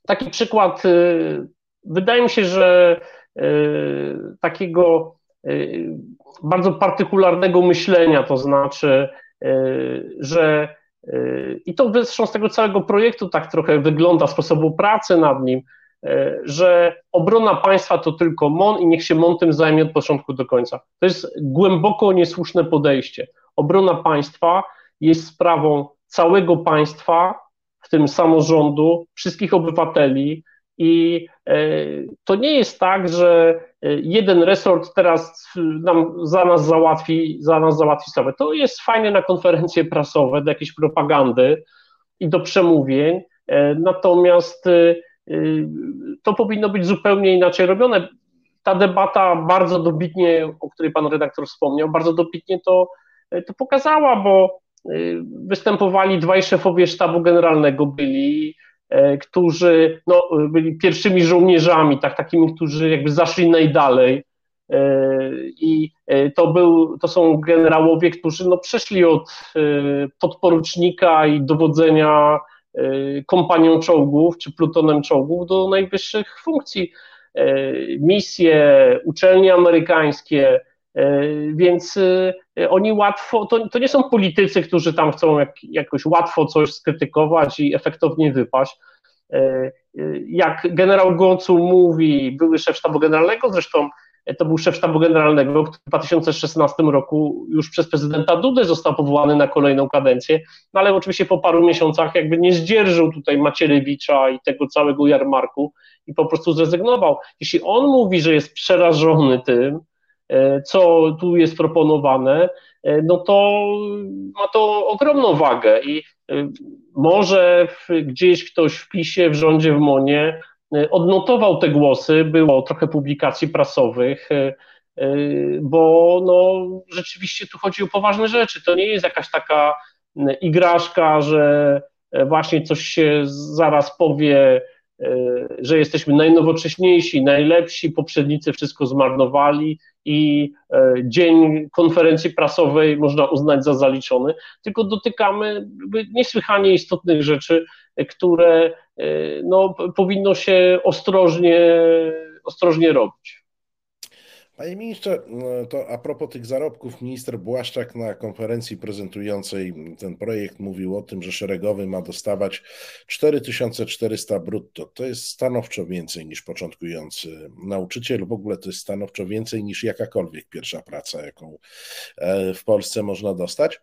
B: taki przykład, y, wydaje mi się, że y, takiego y, bardzo partykularnego myślenia, to znaczy, że i to zresztą z tego całego projektu tak trochę wygląda, sposobu pracy nad nim, że obrona państwa to tylko MON i niech się MON tym zajmie od początku do końca. To jest głęboko niesłuszne podejście. Obrona państwa jest sprawą całego państwa, w tym samorządu, wszystkich obywateli. I e, to nie jest tak, że e, jeden resort teraz nam, za nas załatwi, za nas załatwi sprawę. To jest fajne na konferencje prasowe, do jakiejś propagandy i do przemówień, e, natomiast to powinno być zupełnie inaczej robione. Ta debata bardzo dobitnie, o której pan redaktor wspomniał, bardzo dobitnie to, to pokazała, bo występowali dwaj szefowie sztabu generalnego byli, e, którzy no, byli pierwszymi żołnierzami, tak, takimi, którzy jakby zaszli najdalej. E, I e, to, był, to są generałowie, którzy no, przeszli od podporucznika i dowodzenia kompanią czołgów czy plutonem czołgów do najwyższych funkcji. Misje, uczelnie amerykańskie, więc e, oni łatwo, to, to nie są politycy, którzy tam chcą jak, jakoś łatwo coś skrytykować i efektownie wypaść. E, jak generał Gocu mówi, były szef sztabu generalnego, zresztą to był szef sztabu generalnego, który w 2016 roku już przez prezydenta Dudę został powołany na kolejną kadencję, no ale oczywiście po paru miesiącach jakby nie zdzierżył tutaj Macierewicza i tego całego jarmarku i po prostu zrezygnował. Jeśli on mówi, że jest przerażony tym, e, co tu jest proponowane, e, no to ma to ogromną wagę i e, może gdzieś ktoś w PiSie, w rządzie, w MONie E, odnotował te głosy, było trochę publikacji prasowych, e, e, bo no, rzeczywiście tu chodzi o poważne rzeczy. To nie jest jakaś taka igraszka, że właśnie coś się zaraz powie, że jesteśmy najnowocześniejsi, najlepsi, poprzednicy wszystko zmarnowali i dzień konferencji prasowej można uznać za zaliczony, tylko dotykamy niesłychanie istotnych rzeczy, które no, powinno się ostrożnie, ostrożnie robić.
A: Panie ministrze, no, to a propos tych zarobków, minister Błaszczak na konferencji prezentującej ten projekt mówił o tym, że szeregowy ma dostawać 4400 brutto. To jest stanowczo więcej niż początkujący nauczyciel. W ogóle to jest stanowczo więcej niż jakakolwiek pierwsza praca, jaką e, w Polsce można dostać.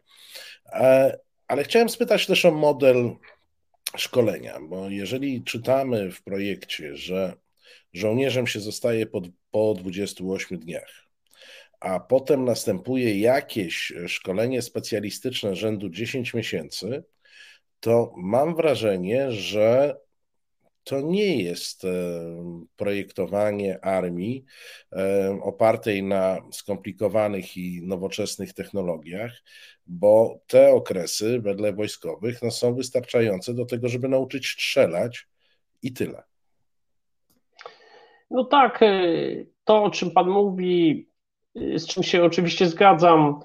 A: E, ale chciałem spytać też o model szkolenia, bo jeżeli czytamy w projekcie, że żołnierzem się zostaje po, po 28 dniach, a potem następuje jakieś szkolenie specjalistyczne rzędu 10 miesięcy, to mam wrażenie, że to nie jest e, projektowanie armii e, opartej na skomplikowanych i nowoczesnych technologiach, bo te okresy wedle wojskowych no, są wystarczające do tego, żeby nauczyć strzelać i tyle.
B: No tak, e, to o czym Pan mówi, z czym się oczywiście zgadzam,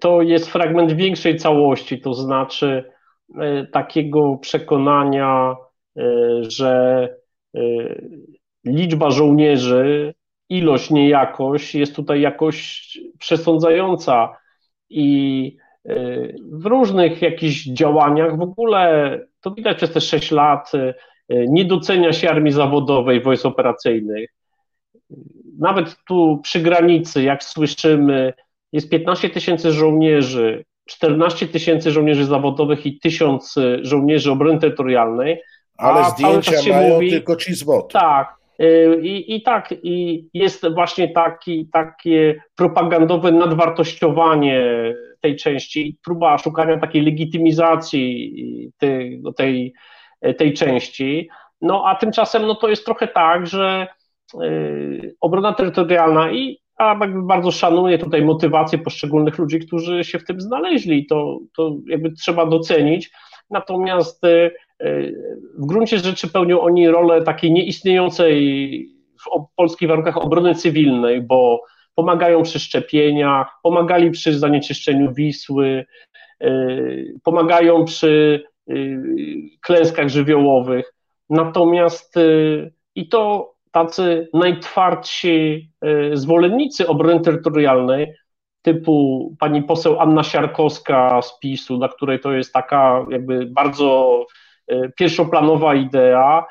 B: to jest fragment większej całości, to znaczy takiego przekonania, E, że e, liczba żołnierzy, ilość, nie jakość, jest tutaj jakoś przesądzająca i e, w różnych jakichś działaniach w ogóle, to widać przez te 6 lat, nie docenia się armii zawodowej, wojsk operacyjnych. Nawet tu przy granicy, jak słyszymy, jest 15 tysięcy żołnierzy, 14 tysięcy żołnierzy zawodowych i 1000 żołnierzy obrony terytorialnej,
A: ale zdjęcia mają mówi, tylko ci z botu.
B: Tak. Y, I, I tak, i jest właśnie taki, takie propagandowe nadwartościowanie tej części, próba szukania takiej legitymizacji tej, tej, tej części. No a tymczasem no, to jest trochę tak, że y, obrona terytorialna i a bardzo szanuję tutaj motywację poszczególnych ludzi, którzy się w tym znaleźli. To, to jakby trzeba docenić. Natomiast y, w gruncie rzeczy pełnią oni rolę takiej nieistniejącej w polskich warunkach obrony cywilnej, bo pomagają przy szczepieniach, pomagali przy zanieczyszczeniu Wisły, pomagają przy klęskach żywiołowych. Natomiast y, i to tacy najtwardsi zwolennicy obrony terytorialnej, typu pani poseł Anna Siarkowska z PiSu, dla której to jest taka jakby bardzo pierwszoplanowa idea,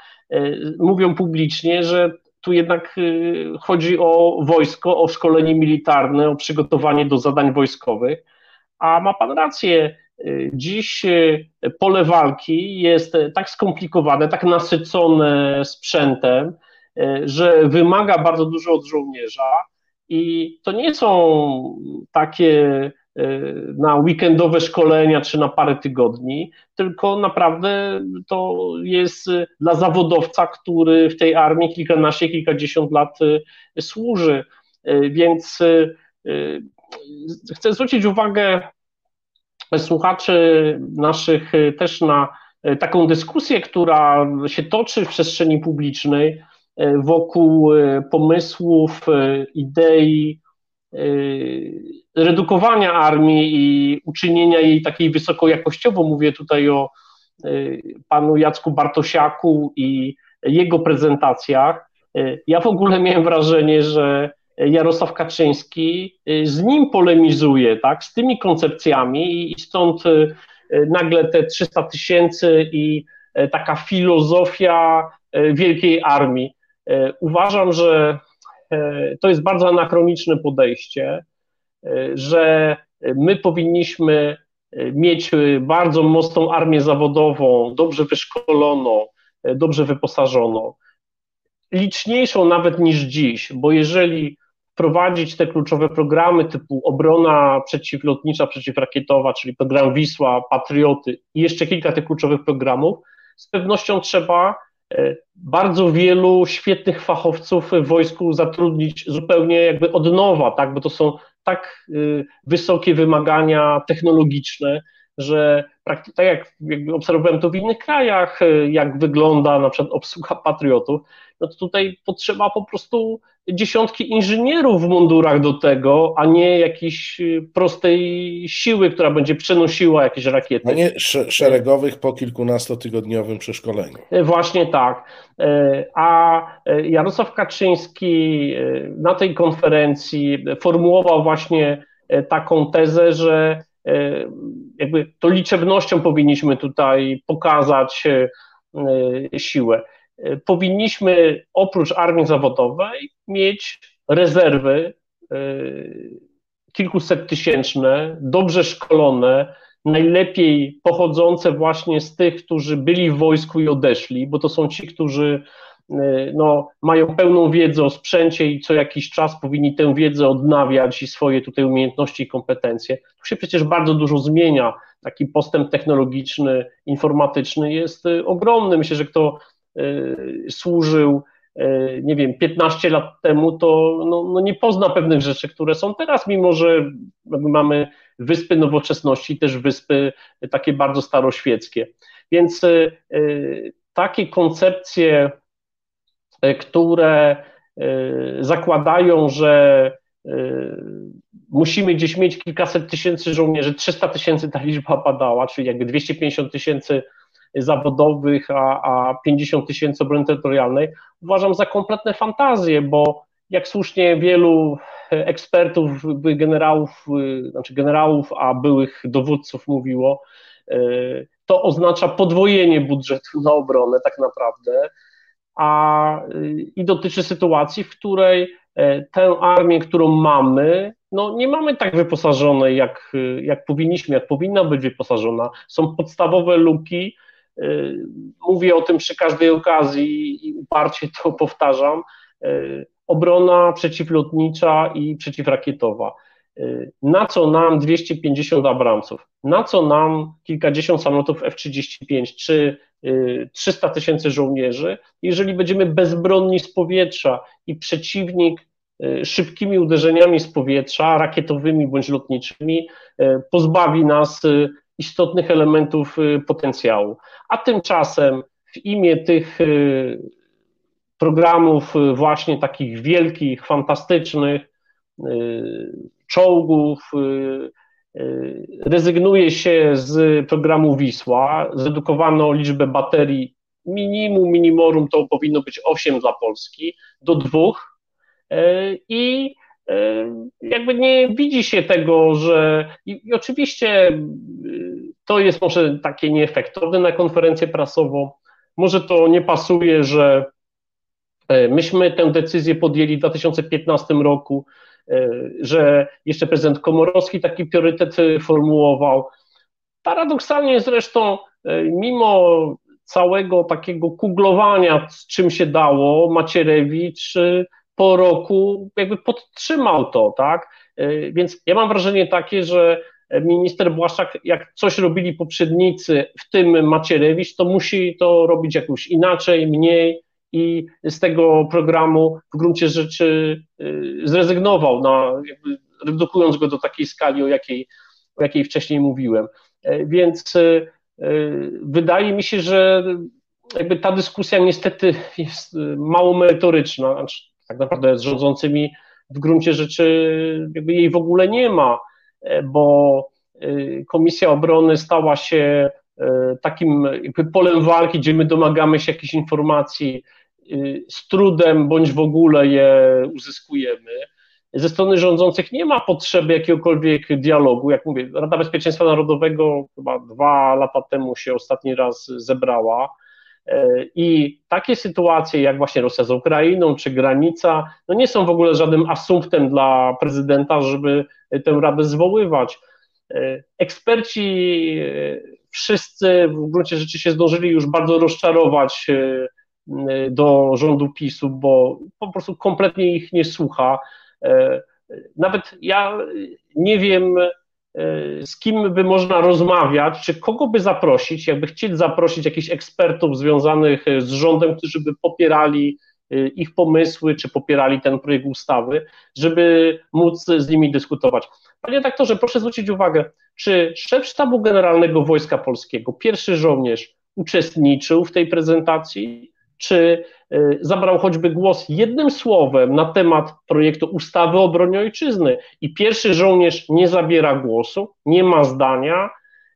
B: mówią publicznie, że tu jednak chodzi o wojsko, o szkolenie militarne, o przygotowanie do zadań wojskowych. A ma pan rację, dziś pole walki jest tak skomplikowane, tak nasycone sprzętem, że wymaga bardzo dużo od żołnierza. I to nie są takie na weekendowe szkolenia czy na parę tygodni, tylko naprawdę to jest dla zawodowca, który w tej armii kilkanaście, kilkadziesiąt lat służy. Więc chcę zwrócić uwagę słuchaczy naszych też na taką dyskusję, która się toczy w przestrzeni publicznej wokół pomysłów, idei, Y, redukowania armii i uczynienia jej takiej wysokojakościowo. Mówię tutaj o y, panu Jacku Bartosiaku i jego prezentacjach. Y, ja w ogóle miałem wrażenie, że Jarosław Kaczyński z nim polemizuje, tak, z tymi koncepcjami i stąd nagle te 300 tysięcy i taka filozofia wielkiej armii. Uważam, że to jest bardzo anachroniczne podejście, że my powinniśmy mieć bardzo mocną armię zawodową, dobrze wyszkoloną, dobrze wyposażoną, liczniejszą nawet niż dziś, bo jeżeli wprowadzić te kluczowe programy typu obrona przeciwlotnicza, przeciwrakietowa, czyli program Wisła, Patrioty i jeszcze kilka tych kluczowych programów, z pewnością trzeba e, bardzo wielu świetnych fachowców w wojsku zatrudnić zupełnie jakby od nowa, tak, bo to są tak y, wysokie wymagania technologiczne, że tak jak obserwowałem to w innych krajach, y, jak wygląda na przykład obsługa patriotów, no to tutaj potrzeba po prostu dziesiątki inżynierów w mundurach do tego, a nie jakiejś y, prostej siły, która będzie przenosiła jakieś rakiety.
A: A nie szeregowych po kilkunastotygodniowym przeszkoleniu.
B: E, właśnie tak. A Jarosław Kaczyński na tej konferencji formułował właśnie taką tezę, że jakby to liczebnością powinniśmy tutaj pokazać siłę. Powinniśmy oprócz armii zawodowej mieć rezerwy kilkuset tysięczne, dobrze szkolone, najlepiej pochodzące właśnie z tych, którzy byli w wojsku i odeszli, bo to są ci, którzy no, mają pełną wiedzę o sprzęcie i co jakiś czas powinni tę wiedzę odnawiać i swoje tutaj umiejętności i kompetencje. Tu się przecież bardzo dużo zmienia. Taki postęp technologiczny, informatyczny jest y, ogromny. Myślę, że kto y, służył nie wiem, 15 lat temu, to no, no nie pozna pewnych rzeczy, które są teraz, mimo że mamy wyspy nowoczesności, też wyspy takie bardzo staroświeckie. Więc y, y, takie koncepcje, y, które zakładają, że musimy gdzieś mieć kilkaset tysięcy żołnierzy, 300 tysięcy ta liczba padała, czyli jakby 250 tysięcy zawodowych, a, a 50 tysięcy obrony terytorialnej, uważam za kompletne fantazje, bo jak słusznie wielu ekspertów, generałów, znaczy generałów, a byłych dowódców mówiło, to oznacza podwojenie budżetu na obronę tak naprawdę, a i dotyczy sytuacji, w której tę armię, którą mamy, no nie mamy tak wyposażonej, jak, jak powinniśmy, jak powinna być wyposażona. Są podstawowe luki, mówię o tym przy każdej okazji i uparcie to powtarzam, obrona przeciwlotnicza i przeciwrakietowa. Y, na co nam 250 Abramsów? Na co nam kilkadziesiąt samolotów F-35 czy 300 y, tysięcy żołnierzy, jeżeli będziemy bezbronni z powietrza i przeciwnik y, szybkimi uderzeniami z powietrza, rakietowymi bądź lotniczymi, pozbawi nas istotnych elementów potencjału. A tymczasem w imię tych programów właśnie takich wielkich, fantastycznych, czołgów, y, rezygnuje się z programu Wisła, zredukowano liczbę baterii minimum, minimorum to powinno być 8 dla Polski, do dwóch. I jakby nie widzi się tego, że i, i oczywiście to jest może takie nieefektowne na konferencję prasową, może to nie pasuje, że myśmy tę decyzję podjęli w 2015 roku, że jeszcze prezydent Komorowski taki priorytet e, formułował. Paradoksalnie zresztą, mimo całego takiego kuglowania, z czym się dało, Macierewicz po roku jakby podtrzymał to, tak? Więc ja mam wrażenie takie, że minister Błaszczak, jak coś robili poprzednicy, w tym Macierewicz, to musi to robić jakoś inaczej, mniej, i z tego programu w gruncie rzeczy y, zrezygnował, na, redukując go do takiej skali, o jakiej, o jakiej wcześniej mówiłem. E, więc y, y, wydaje mi się, że jakby ta dyskusja niestety jest mało merytoryczna, znaczy tak naprawdę z rządzącymi w gruncie rzeczy jakby jej w ogóle nie ma, e, bo Komisja Obrony stała się e, takim polem walki, gdzie my domagamy się jakichś informacji, z trudem bądź w ogóle je uzyskujemy. Ze strony rządzących nie ma potrzeby jakiegokolwiek dialogu. Jak mówię, Rada Bezpieczeństwa Narodowego chyba dwa lata temu się ostatni raz zebrała. I takie sytuacje, jak właśnie Rosja z Ukrainą, czy granica, no nie są w ogóle żadnym asumptem dla prezydenta, żeby tę radę zwoływać. Eksperci wszyscy w gruncie rzeczy się zdążyli już bardzo rozczarować do rządu PiSu, bo po prostu kompletnie ich nie słucha. Nawet ja nie wiem, E, z kim by można rozmawiać, czy kogo by zaprosić, jakby chcieli zaprosić jakichś ekspertów związanych e, z rządem, którzy by popierali e, ich pomysły, czy popierali ten projekt ustawy, żeby móc z nimi dyskutować. Panie redaktorze, proszę zwrócić uwagę, czy szef sztabu generalnego Wojska Polskiego, pierwszy żołnierz, uczestniczył w tej prezentacji, czy Y, zabrał choćby głos jednym słowem na temat projektu ustawy o broni ojczyzny. I pierwszy żołnierz nie zabiera głosu, nie ma zdania,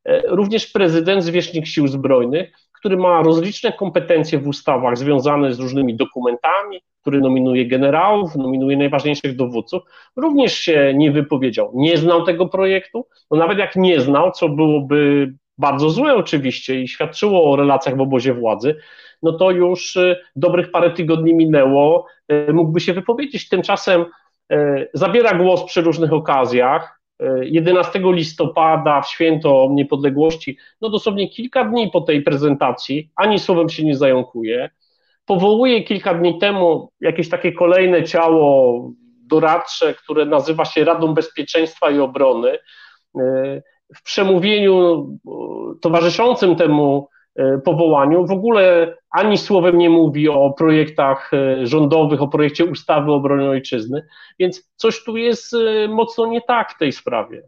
B: y, również prezydent, zwierzchnik sił zbrojnych, który ma rozliczne kompetencje w ustawach związane z różnymi dokumentami, który nominuje generałów, nominuje najważniejszych dowódców, również się nie wypowiedział. Nie znał tego projektu, no nawet jak nie znał, co byłoby bardzo złe oczywiście i świadczyło o relacjach w obozie władzy, no to już y, dobrych parę tygodni minęło, y, mógłby się wypowiedzieć. Tymczasem y, zabiera głos przy różnych okazjach. 11 listopada w święto niepodległości, no dosłownie kilka dni po tej prezentacji, ani słowem się nie zająkuje. Powołuje kilka dni temu jakieś takie kolejne ciało doradcze, które nazywa się Radą Bezpieczeństwa i Obrony. W przemówieniu towarzyszącym temu powołaniu. W ogóle ani słowem nie mówi o projektach e, rządowych, o projekcie ustawy o obronie ojczyzny, więc coś tu jest e, mocno nie tak w tej sprawie.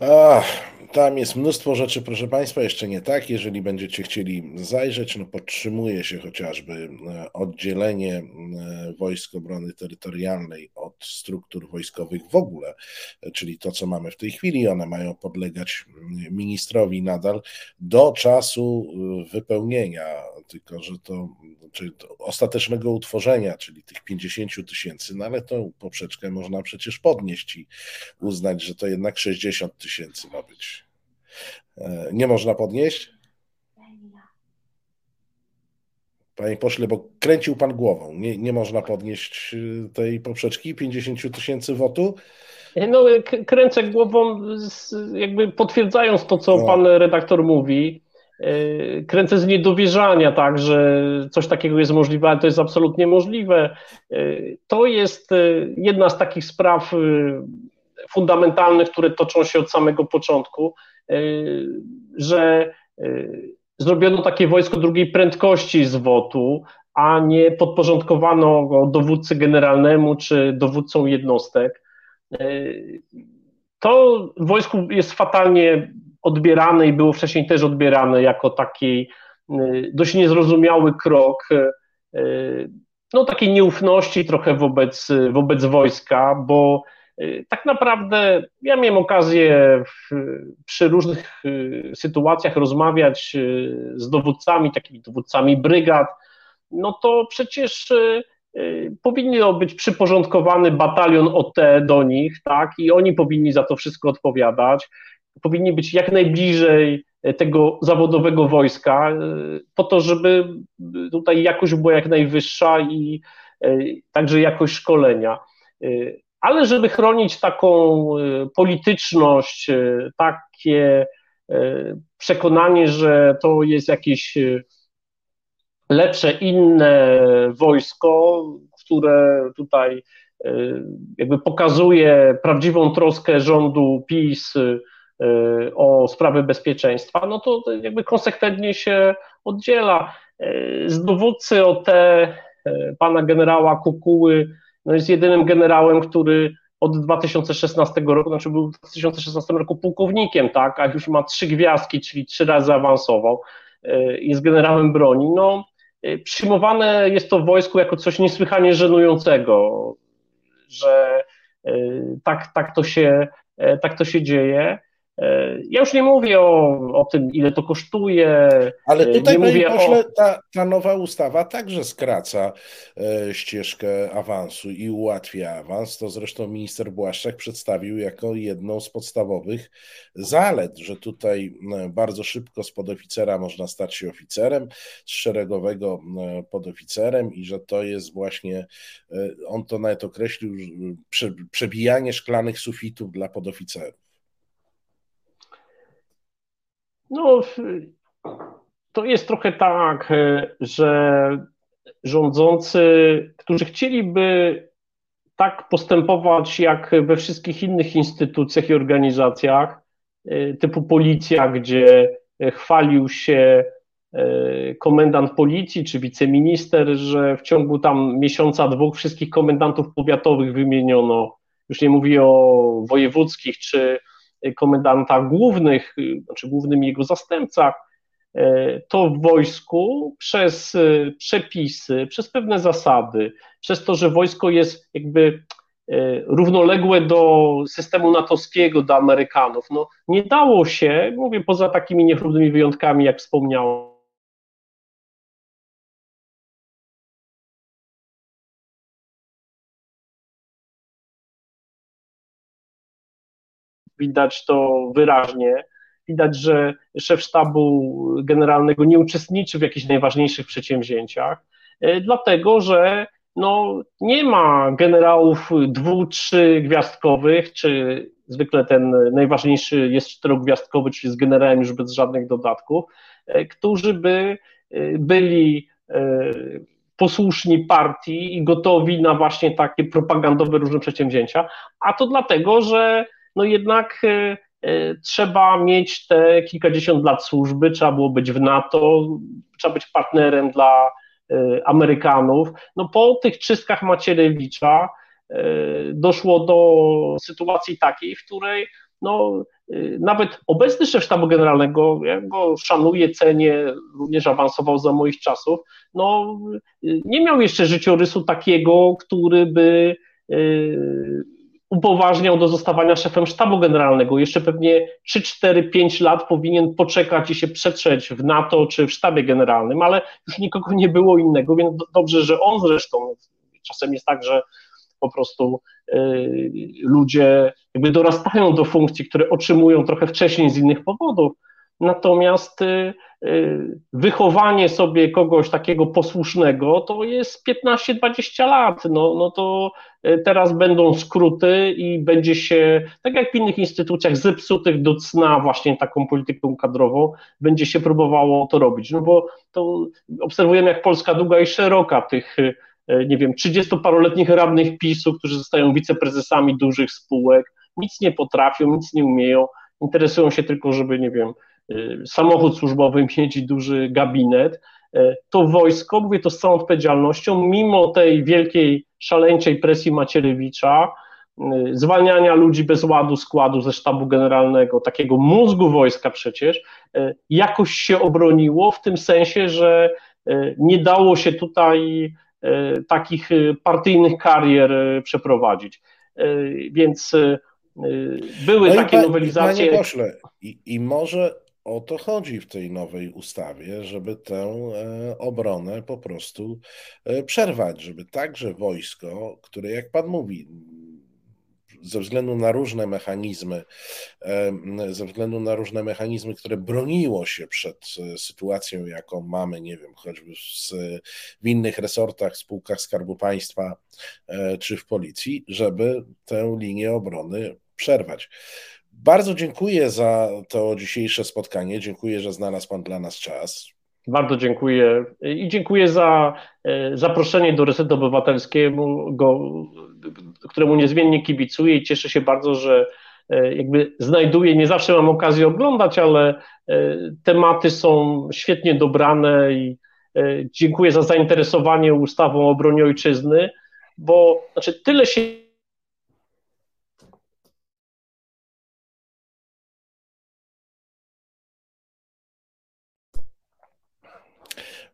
A: Ach, tam jest mnóstwo rzeczy, proszę Państwa, jeszcze nie tak. Jeżeli będziecie chcieli zajrzeć, no podtrzymuje się chociażby e, oddzielenie e, Wojsk Obrony Terytorialnej od struktur wojskowych w ogóle, czyli to, co mamy w tej chwili. One mają podlegać ministrowi nadal do czasu e, wypełnienia, tylko że to, czyli to ostatecznego utworzenia, czyli tych 50 tysięcy, no ale tą poprzeczkę można przecież podnieść i uznać, że to jednak 60 tysięcy ma być. E, nie można podnieść? Panie pośle, bo kręcił pan głową. Nie, nie można podnieść y, tej poprzeczki 50 tysięcy wotu?
B: No, kręcę głową, jakby potwierdzając to, co no. pan redaktor mówi. E, kręcę z niedowierzania, tak, że coś takiego jest możliwe, ale to jest absolutnie możliwe. E, to jest jedna z takich spraw fundamentalnych, które toczą się od samego początku, y, że y, zrobiono takie wojsko drugiej prędkości z WOT-u, a nie podporządkowano go dowódcy generalnemu czy dowódcom jednostek. Y, to wojsku jest fatalnie odbierane i było wcześniej też odbierane jako taki dość niezrozumiały krok, no takiej nieufności trochę wobec, wobec wojska, bo tak naprawdę ja miałem okazję w, przy różnych y, sytuacjach rozmawiać y, z dowódcami, takimi dowódcami brygad, no to przecież powinien być przyporządkowany batalion OT do nich, tak, i oni powinni za to wszystko odpowiadać, powinni być jak najbliżej tego zawodowego wojska, po to, żeby tutaj jakość była jak najwyższa i także jakość szkolenia ale żeby chronić taką y, polityczność, y, takie y, przekonanie, że to jest jakieś lepsze, inne wojsko, które tutaj jakby pokazuje prawdziwą troskę rządu PiS o sprawy bezpieczeństwa, no to jakby konsekwentnie się oddziela. Z dowódcy o te pana generała Kukuły no jest jedynym generałem, który od 2016 roku, znaczy był w 2016 roku pułkownikiem, tak, a już ma trzy gwiazdki, czyli trzy razy awansował, e, jest generałem broni. No, e, przyjmowane jest to w wojsku jako coś niesłychanie żenującego, że e, tak, tak, to, się, tak to się dzieje. E, ja już nie mówię o, o tym, ile to kosztuje.
A: Ale tutaj, panie pośle, o... ta, ta nowa ustawa także skraca e, ścieżkę awansu i ułatwia awans. To zresztą minister Błaszczak przedstawił jako jedną z podstawowych zalet, że tutaj e, bardzo szybko z podoficera można stać się oficerem, z szeregowego e, podoficerem i że to jest właśnie, e, on to nawet określił, prze, przebijanie szklanych sufitów dla podoficerów.
B: No, to jest trochę tak, e, że rządzący, którzy chcieliby tak postępować jak we wszystkich innych instytucjach i organizacjach, e, typu policja, gdzie chwalił się e, komendant policji czy wiceminister, że w ciągu tam miesiąca, dwóch wszystkich komendantów powiatowych wymieniono, już nie mówię o wojewódzkich czy komendantach głównych, znaczy głównym jego zastępcach, e, to w wojsku przez przepisy, przez pewne zasady, przez to, że wojsko jest jakby równoległe do systemu natowskiego, do Amerykanów, no nie dało się, mówię poza takimi niechlubnymi wyjątkami, jak wspomniałem, widać to wyraźnie. Widać, że szef sztabu generalnego nie uczestniczy w jakichś najważniejszych przedsięwzięciach, e, dlatego że no, nie ma generałów dwu, trzy gwiazdkowych, czy zwykle ten najważniejszy jest czterogwiazdkowy, czyli z generałem już bez żadnych dodatków, e, którzy by e, byli posłuszni partii i gotowi na właśnie takie propagandowe różne przedsięwzięcia, a to dlatego, że no jednak e, e, trzeba mieć te kilkadziesiąt lat służby, trzeba było być w NATO, trzeba być partnerem dla e, Amerykanów. No po tych czystkach Macierewicza doszło do sytuacji takiej, w której no, nawet obecny szef sztabu generalnego, ja go szanuję, cenię, również awansował za moich czasów, no, nie miał jeszcze życiorysu takiego, który by upoważniał do zostawania szefem sztabu generalnego. Jeszcze pewnie 3, 4, 5 lat powinien poczekać i się przetrzeć w NATO czy w sztabie generalnym, ale już nikogo nie było innego, więc dobrze, że on zresztą. Czasem jest tak, że po prostu y, ludzie jakby dorastają do funkcji, które otrzymują trochę wcześniej z innych powodów. Natomiast y, y, wychowanie sobie kogoś takiego posłusznego to jest 15-20 lat. No, no to y, teraz będą skróty i będzie się, tak jak w innych instytucjach, zepsutych do cna właśnie taką polityką kadrową, będzie się próbowało to robić. No bo to obserwujemy, jak Polska długa i szeroka tych nie wiem, 30-paroletnich radnych PiSu, którzy zostają wiceprezesami dużych spółek, nic nie potrafią, nic nie umieją, interesują się tylko, żeby, nie wiem, samochód służbowy mieć duży gabinet, y, to wojsko, mówię to z całą odpowiedzialnością, mimo tej wielkiej, szaleńczej presji Macierewicza, y, zwalniania ludzi bez ładu składu ze sztabu generalnego, takiego mózgu wojska przecież, jakoś się obroniło w tym sensie, że nie dało się tutaj takich partyjnych karier przeprowadzić. Więc były no takie nowelizacje.
A: Panie pośle, i, i może o to chodzi w tej nowej ustawie, żeby tę e, obronę po prostu e, przerwać, żeby także wojsko, które jak pan mówi, ze względu na różne mechanizmy, e, ze względu na różne mechanizmy, które broniło się przed sytuacją, jaką mamy, nie wiem, choćby w, w innych resortach, spółkach Skarbu Państwa czy w policji, żeby tę linię obrony przerwać. Bardzo dziękuję za to dzisiejsze spotkanie. Dziękuję, że znalazł Pan dla nas czas.
B: Bardzo dziękuję i dziękuję za e, zaproszenie do Resetu Obywatelskiego, któremu niezmiennie kibicuję i cieszę się bardzo, że e, jakby znajduję, nie zawsze mam okazję oglądać, ale e, tematy są świetnie dobrane i dziękuję za zainteresowanie ustawą o obronie ojczyzny, bo znaczy tyle się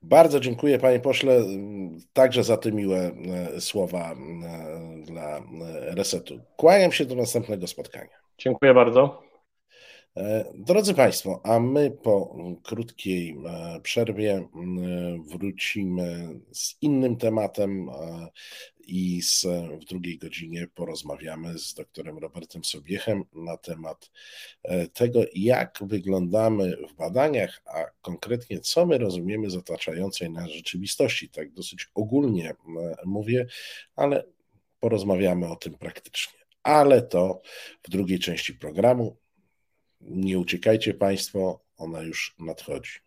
A: Bardzo dziękuję panie pośle także za te miłe e, słowa e, dla e, resetu. Kłaniam się do następnego spotkania.
B: Dziękuję bardzo.
A: Drodzy Państwo, a my po krótkiej przerwie wrócimy z innym tematem i z, w drugiej godzinie porozmawiamy z doktorem Robertem Sobiechem na temat e, tego, jak wyglądamy w badaniach, a konkretnie co my rozumiemy z otaczającej nas rzeczywistości. Tak dosyć ogólnie mówię, ale porozmawiamy o tym praktycznie. Ale to w drugiej części programu. Nie uciekajcie Państwo, ona już nadchodzi.